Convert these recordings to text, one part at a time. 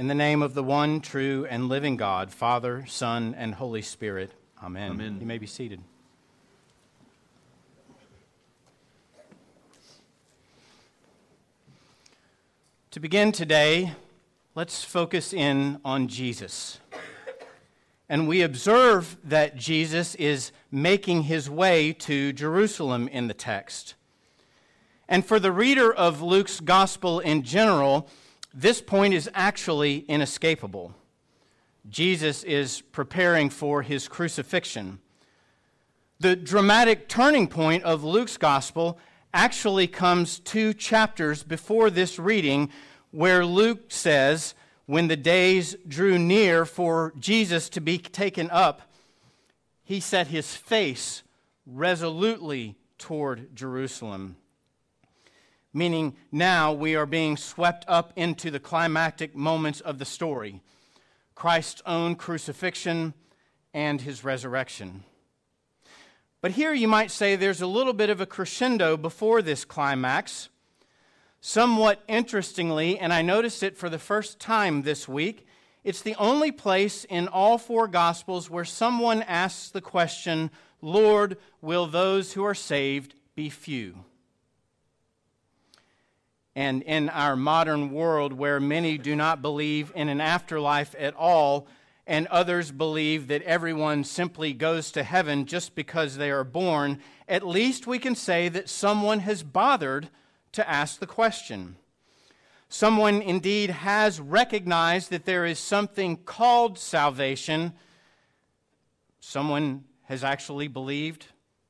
In the name of the one true and living God, Father, Son, and Holy Spirit. Amen. Amen. You may be seated. To begin today, let's focus in on Jesus. And we observe that Jesus is making his way to Jerusalem in the text. And for the reader of Luke's gospel in general, this point is actually inescapable. Jesus is preparing for his crucifixion. The dramatic turning point of Luke's gospel actually comes two chapters before this reading, where Luke says, When the days drew near for Jesus to be taken up, he set his face resolutely toward Jerusalem meaning now we are being swept up into the climactic moments of the story Christ's own crucifixion and his resurrection. But here you might say there's a little bit of a crescendo before this climax. Somewhat interestingly, and I noticed it for the first time this week, it's the only place in all four Gospels where someone asks the question, Lord, will those who are saved be few? And in our modern world, where many do not believe in an afterlife at all, and others believe that everyone simply goes to heaven just because they are born, at least we can say that someone has bothered to ask the question. Someone indeed has recognized that there is something called salvation. Someone has actually believed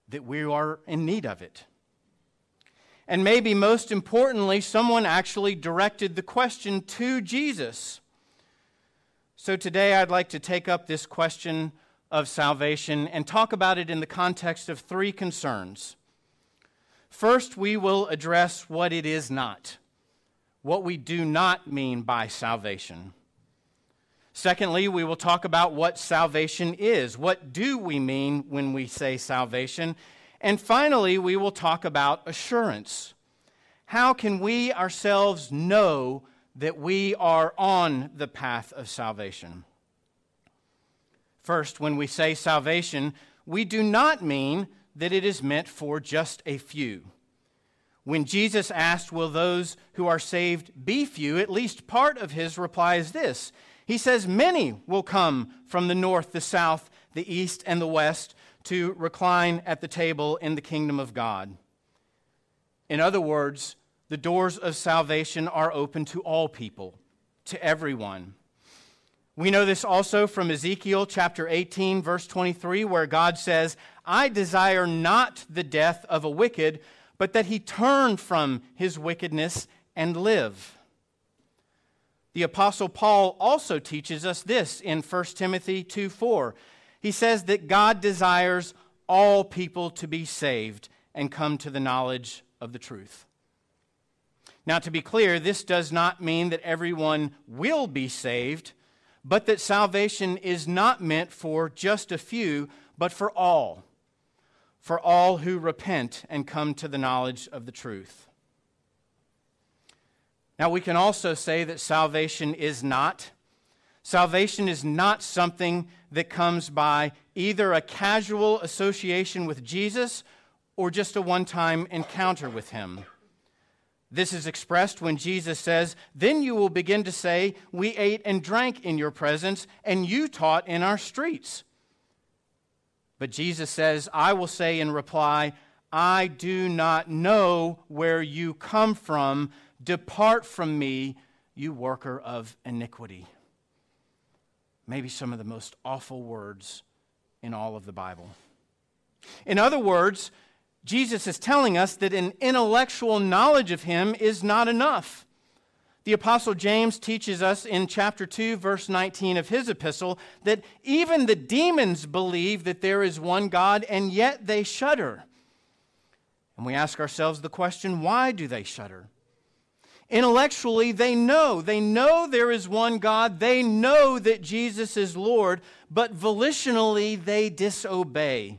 that we are in need of it. And maybe most importantly, someone actually directed the question to Jesus. So today I'd like to take up this question of salvation and talk about it in the context of three concerns. First, we will address what it is not, what we do not mean by salvation. Secondly, we will talk about what salvation is. What do we mean when we say salvation? And finally, we will talk about assurance. How can we ourselves know that we are on the path of salvation? First, when we say salvation, we do not mean that it is meant for just a few. When Jesus asked, Will those who are saved be few? at least part of his reply is this He says, Many will come from the north, the south, the east, and the west to recline at the table in the kingdom of God. In other words, the doors of salvation are open to all people, to everyone. We know this also from Ezekiel chapter 18, verse 23, where God says, I desire not the death of a wicked, but that he turn from his wickedness and live. The Apostle Paul also teaches us this in 1 Timothy 2 4. He says that God desires all people to be saved and come to the knowledge of the truth. Now, to be clear, this does not mean that everyone will be saved, but that salvation is not meant for just a few, but for all, for all who repent and come to the knowledge of the truth. Now, we can also say that salvation is not Salvation is not something that comes by either a casual association with Jesus or just a one time encounter with him. This is expressed when Jesus says, Then you will begin to say, We ate and drank in your presence, and you taught in our streets. But Jesus says, I will say in reply, I do not know where you come from. Depart from me, you worker of iniquity maybe some of the most awful words in all of the Bible. In other words, Jesus is telling us that an intellectual knowledge of him is not enough. The Apostle James teaches us in chapter 2, verse 19 of his epistle, that even the demons believe that there is one God, and yet they shudder. And we ask ourselves the question why do they shudder? Intellectually, they know. They know there is one God. They know that Jesus is Lord, but volitionally, they disobey.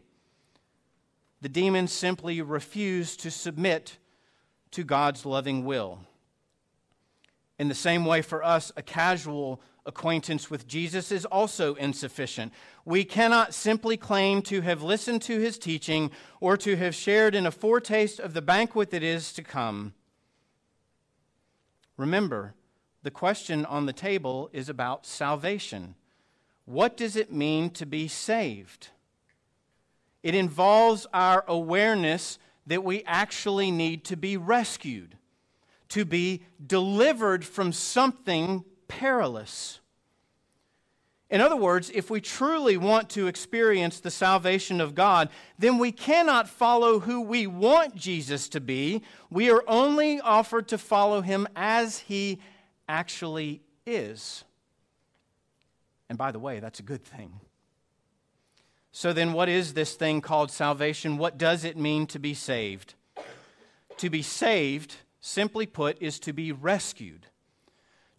The demons simply refuse to submit to God's loving will. In the same way, for us, a casual acquaintance with Jesus is also insufficient. We cannot simply claim to have listened to his teaching or to have shared in a foretaste of the banquet that is to come. Remember, the question on the table is about salvation. What does it mean to be saved? It involves our awareness that we actually need to be rescued, to be delivered from something perilous. In other words, if we truly want to experience the salvation of God, then we cannot follow who we want Jesus to be. We are only offered to follow him as he actually is. And by the way, that's a good thing. So then, what is this thing called salvation? What does it mean to be saved? To be saved, simply put, is to be rescued.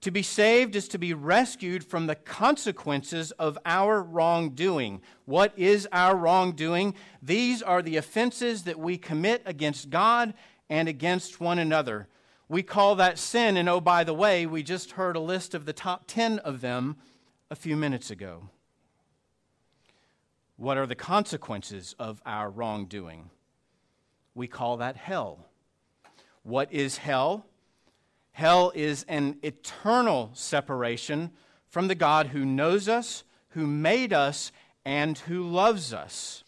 To be saved is to be rescued from the consequences of our wrongdoing. What is our wrongdoing? These are the offenses that we commit against God and against one another. We call that sin, and oh, by the way, we just heard a list of the top 10 of them a few minutes ago. What are the consequences of our wrongdoing? We call that hell. What is hell? Hell is an eternal separation from the God who knows us, who made us, and who loves us.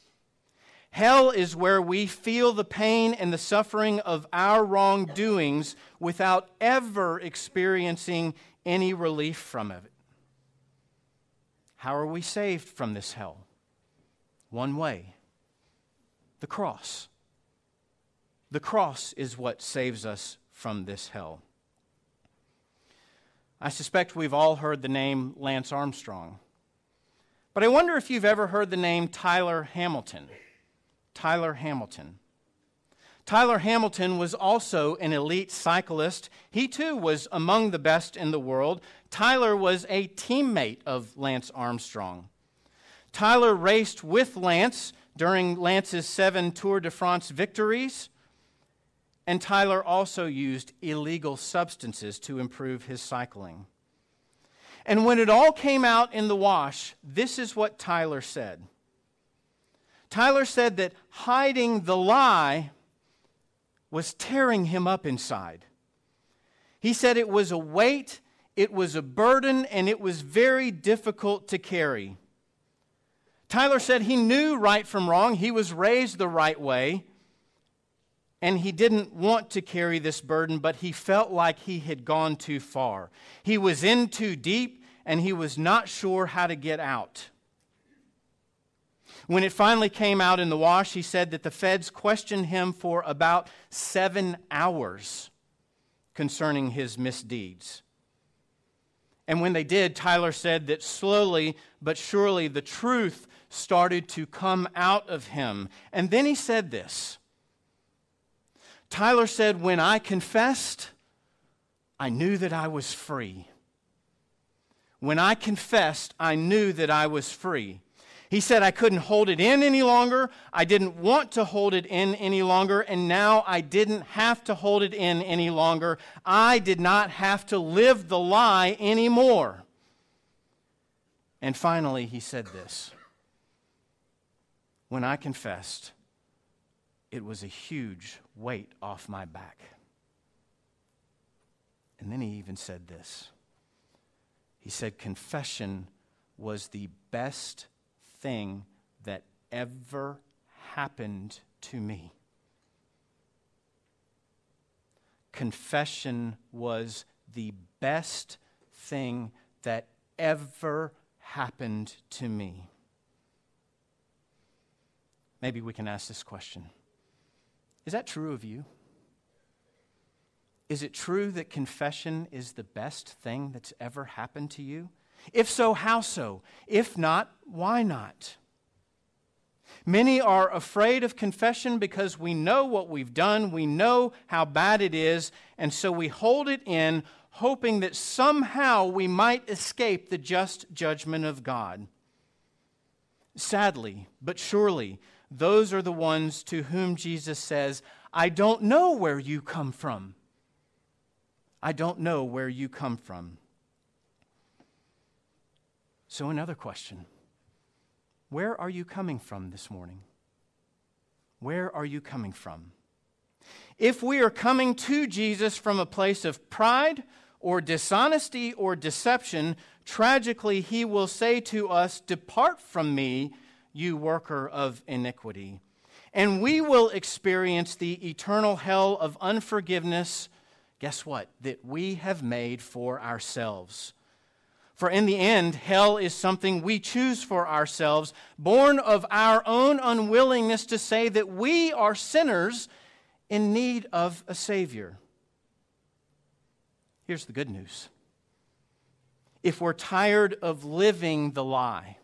Hell is where we feel the pain and the suffering of our wrongdoings without ever experiencing any relief from it. How are we saved from this hell? One way the cross. The cross is what saves us from this hell. I suspect we've all heard the name Lance Armstrong. But I wonder if you've ever heard the name Tyler Hamilton. Tyler Hamilton. Tyler Hamilton was also an elite cyclist. He too was among the best in the world. Tyler was a teammate of Lance Armstrong. Tyler raced with Lance during Lance's seven Tour de France victories. And Tyler also used illegal substances to improve his cycling. And when it all came out in the wash, this is what Tyler said. Tyler said that hiding the lie was tearing him up inside. He said it was a weight, it was a burden, and it was very difficult to carry. Tyler said he knew right from wrong, he was raised the right way and he didn't want to carry this burden, but he felt like he had gone too far. He was in too deep, and he was not sure how to get out. When it finally came out in the wash, he said that the feds questioned him for about seven hours concerning his misdeeds. And when they did, Tyler said that slowly but surely the truth started to come out of him. And then he said this Tyler said, When I confessed, I knew that I was free. When I confessed, I knew that I was free. He said, I couldn't hold it in any longer. I didn't want to hold it in any longer. And now I didn't have to hold it in any longer. I did not have to live the lie anymore. And finally, he said this When I confessed, it was a huge weight off my back. And then he even said this He said, Confession was the best thing that ever happened to me. Confession was the best thing that ever happened to me. Maybe we can ask this question. Is that true of you? Is it true that confession is the best thing that's ever happened to you? If so, how so? If not, why not? Many are afraid of confession because we know what we've done, we know how bad it is, and so we hold it in, hoping that somehow we might escape the just judgment of God. Sadly, but surely, those are the ones to whom Jesus says, I don't know where you come from. I don't know where you come from. So, another question Where are you coming from this morning? Where are you coming from? If we are coming to Jesus from a place of pride or dishonesty or deception, tragically he will say to us, Depart from me, you worker of iniquity. And we will experience the eternal hell of unforgiveness, guess what? That we have made for ourselves. For in the end, hell is something we choose for ourselves, born of our own unwillingness to say that we are sinners in need of a Savior. Here's the good news if we're tired of living the lie,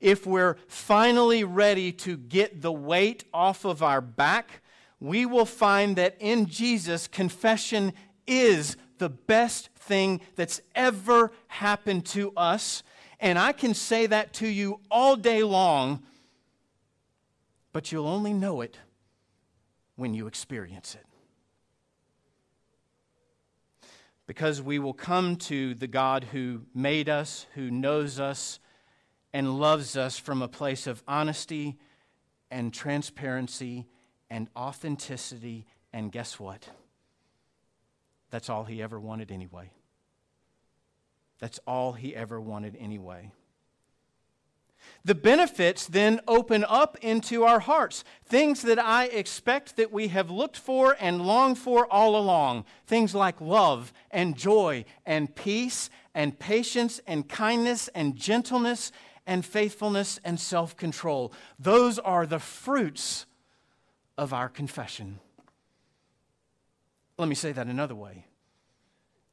if we're finally ready to get the weight off of our back, we will find that in Jesus, confession is the best thing that's ever happened to us. And I can say that to you all day long, but you'll only know it when you experience it. Because we will come to the God who made us, who knows us, and loves us from a place of honesty and transparency and authenticity. And guess what? That's all he ever wanted anyway. That's all he ever wanted anyway. The benefits then open up into our hearts. Things that I expect that we have looked for and longed for all along. Things like love and joy and peace and patience and kindness and gentleness and faithfulness and self control. Those are the fruits of our confession. Let me say that another way.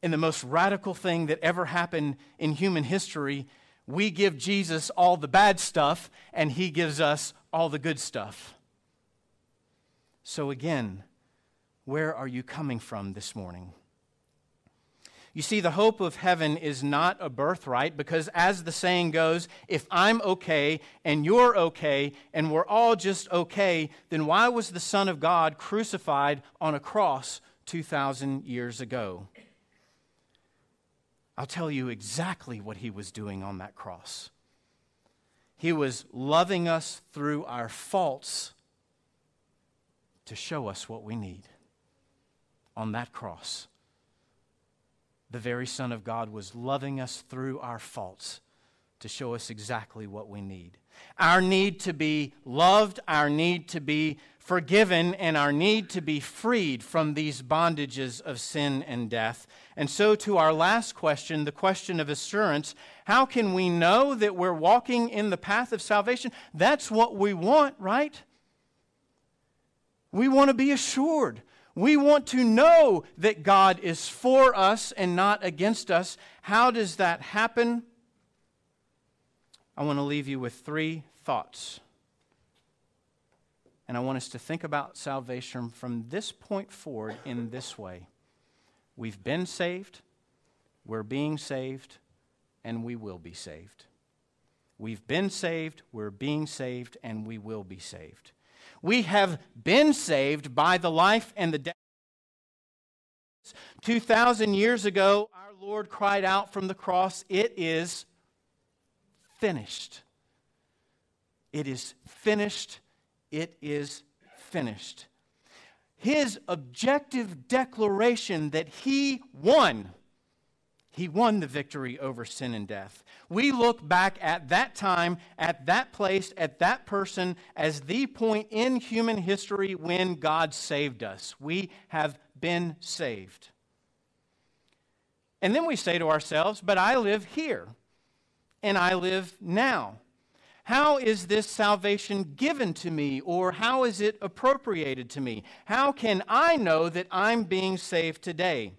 In the most radical thing that ever happened in human history, we give Jesus all the bad stuff, and he gives us all the good stuff. So, again, where are you coming from this morning? You see, the hope of heaven is not a birthright because, as the saying goes, if I'm okay and you're okay and we're all just okay, then why was the Son of God crucified on a cross 2,000 years ago? I'll tell you exactly what he was doing on that cross. He was loving us through our faults to show us what we need. On that cross, the very Son of God was loving us through our faults to show us exactly what we need. Our need to be loved, our need to be forgiven and our need to be freed from these bondages of sin and death. And so, to our last question, the question of assurance how can we know that we're walking in the path of salvation? That's what we want, right? We want to be assured. We want to know that God is for us and not against us. How does that happen? I want to leave you with three thoughts. And I want us to think about salvation from this point forward in this way We've been saved, we're being saved, and we will be saved. We've been saved, we're being saved, and we will be saved. We have been saved by the life and the death. 2,000 years ago, our Lord cried out from the cross, It is finished. It is finished it is finished. His objective declaration that he won, he won the victory over sin and death. We look back at that time, at that place, at that person as the point in human history when God saved us. We have been saved. And then we say to ourselves, but I live here, and I live now. How is this salvation given to me, or how is it appropriated to me? How can I know that I'm being saved today?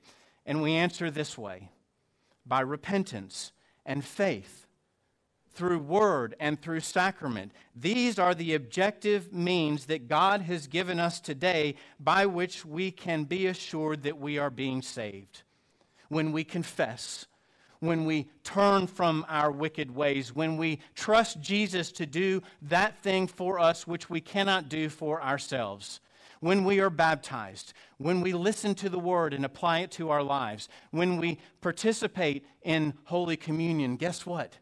And we answer this way by repentance and faith, through word and through sacrament. These are the objective means that God has given us today by which we can be assured that we are being saved. When we confess, when we turn from our wicked ways, when we trust Jesus to do that thing for us which we cannot do for ourselves. When we are baptized, when we listen to the word and apply it to our lives, when we participate in Holy Communion, guess what?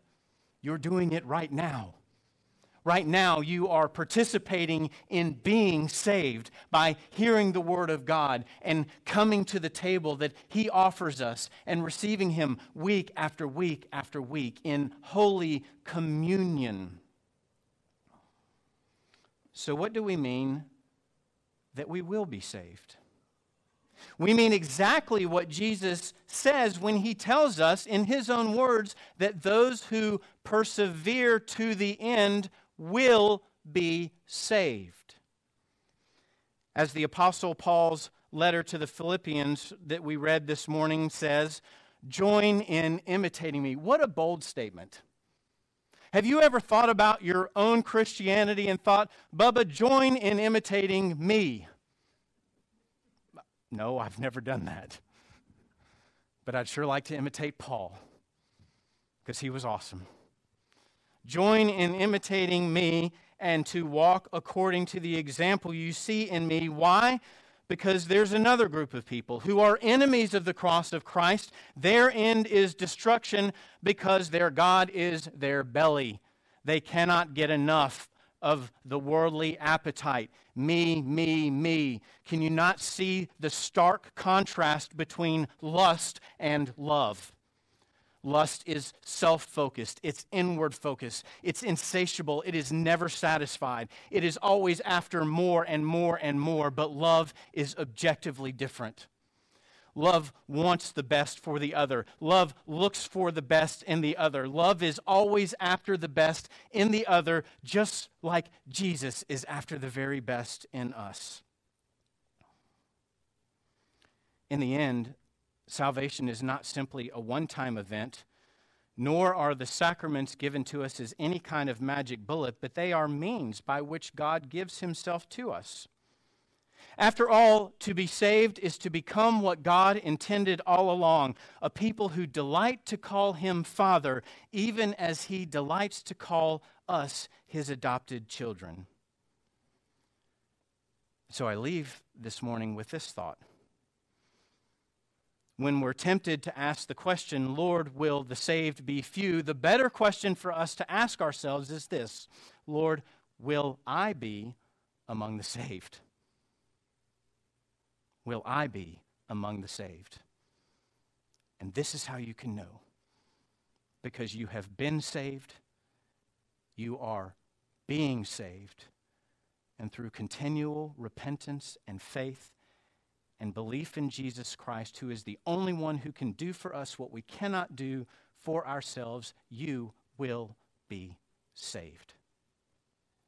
You're doing it right now. Right now, you are participating in being saved by hearing the Word of God and coming to the table that He offers us and receiving Him week after week after week in holy communion. So, what do we mean that we will be saved? We mean exactly what Jesus says when he tells us in his own words that those who persevere to the end will be saved. As the Apostle Paul's letter to the Philippians that we read this morning says, join in imitating me. What a bold statement. Have you ever thought about your own Christianity and thought, Bubba, join in imitating me? No, I've never done that. But I'd sure like to imitate Paul because he was awesome. Join in imitating me and to walk according to the example you see in me. Why? Because there's another group of people who are enemies of the cross of Christ. Their end is destruction because their God is their belly. They cannot get enough of the worldly appetite. Me, me, me. Can you not see the stark contrast between lust and love? Lust is self focused, it's inward focused, it's insatiable, it is never satisfied. It is always after more and more and more, but love is objectively different. Love wants the best for the other. Love looks for the best in the other. Love is always after the best in the other, just like Jesus is after the very best in us. In the end, Salvation is not simply a one time event, nor are the sacraments given to us as any kind of magic bullet, but they are means by which God gives himself to us. After all, to be saved is to become what God intended all along a people who delight to call him Father, even as he delights to call us his adopted children. So I leave this morning with this thought when we're tempted to ask the question, Lord, will the saved be few? The better question for us to ask ourselves is this Lord, will I be among the saved? Will I be among the saved? And this is how you can know because you have been saved, you are being saved, and through continual repentance and faith, and belief in Jesus Christ, who is the only one who can do for us what we cannot do for ourselves, you will be saved.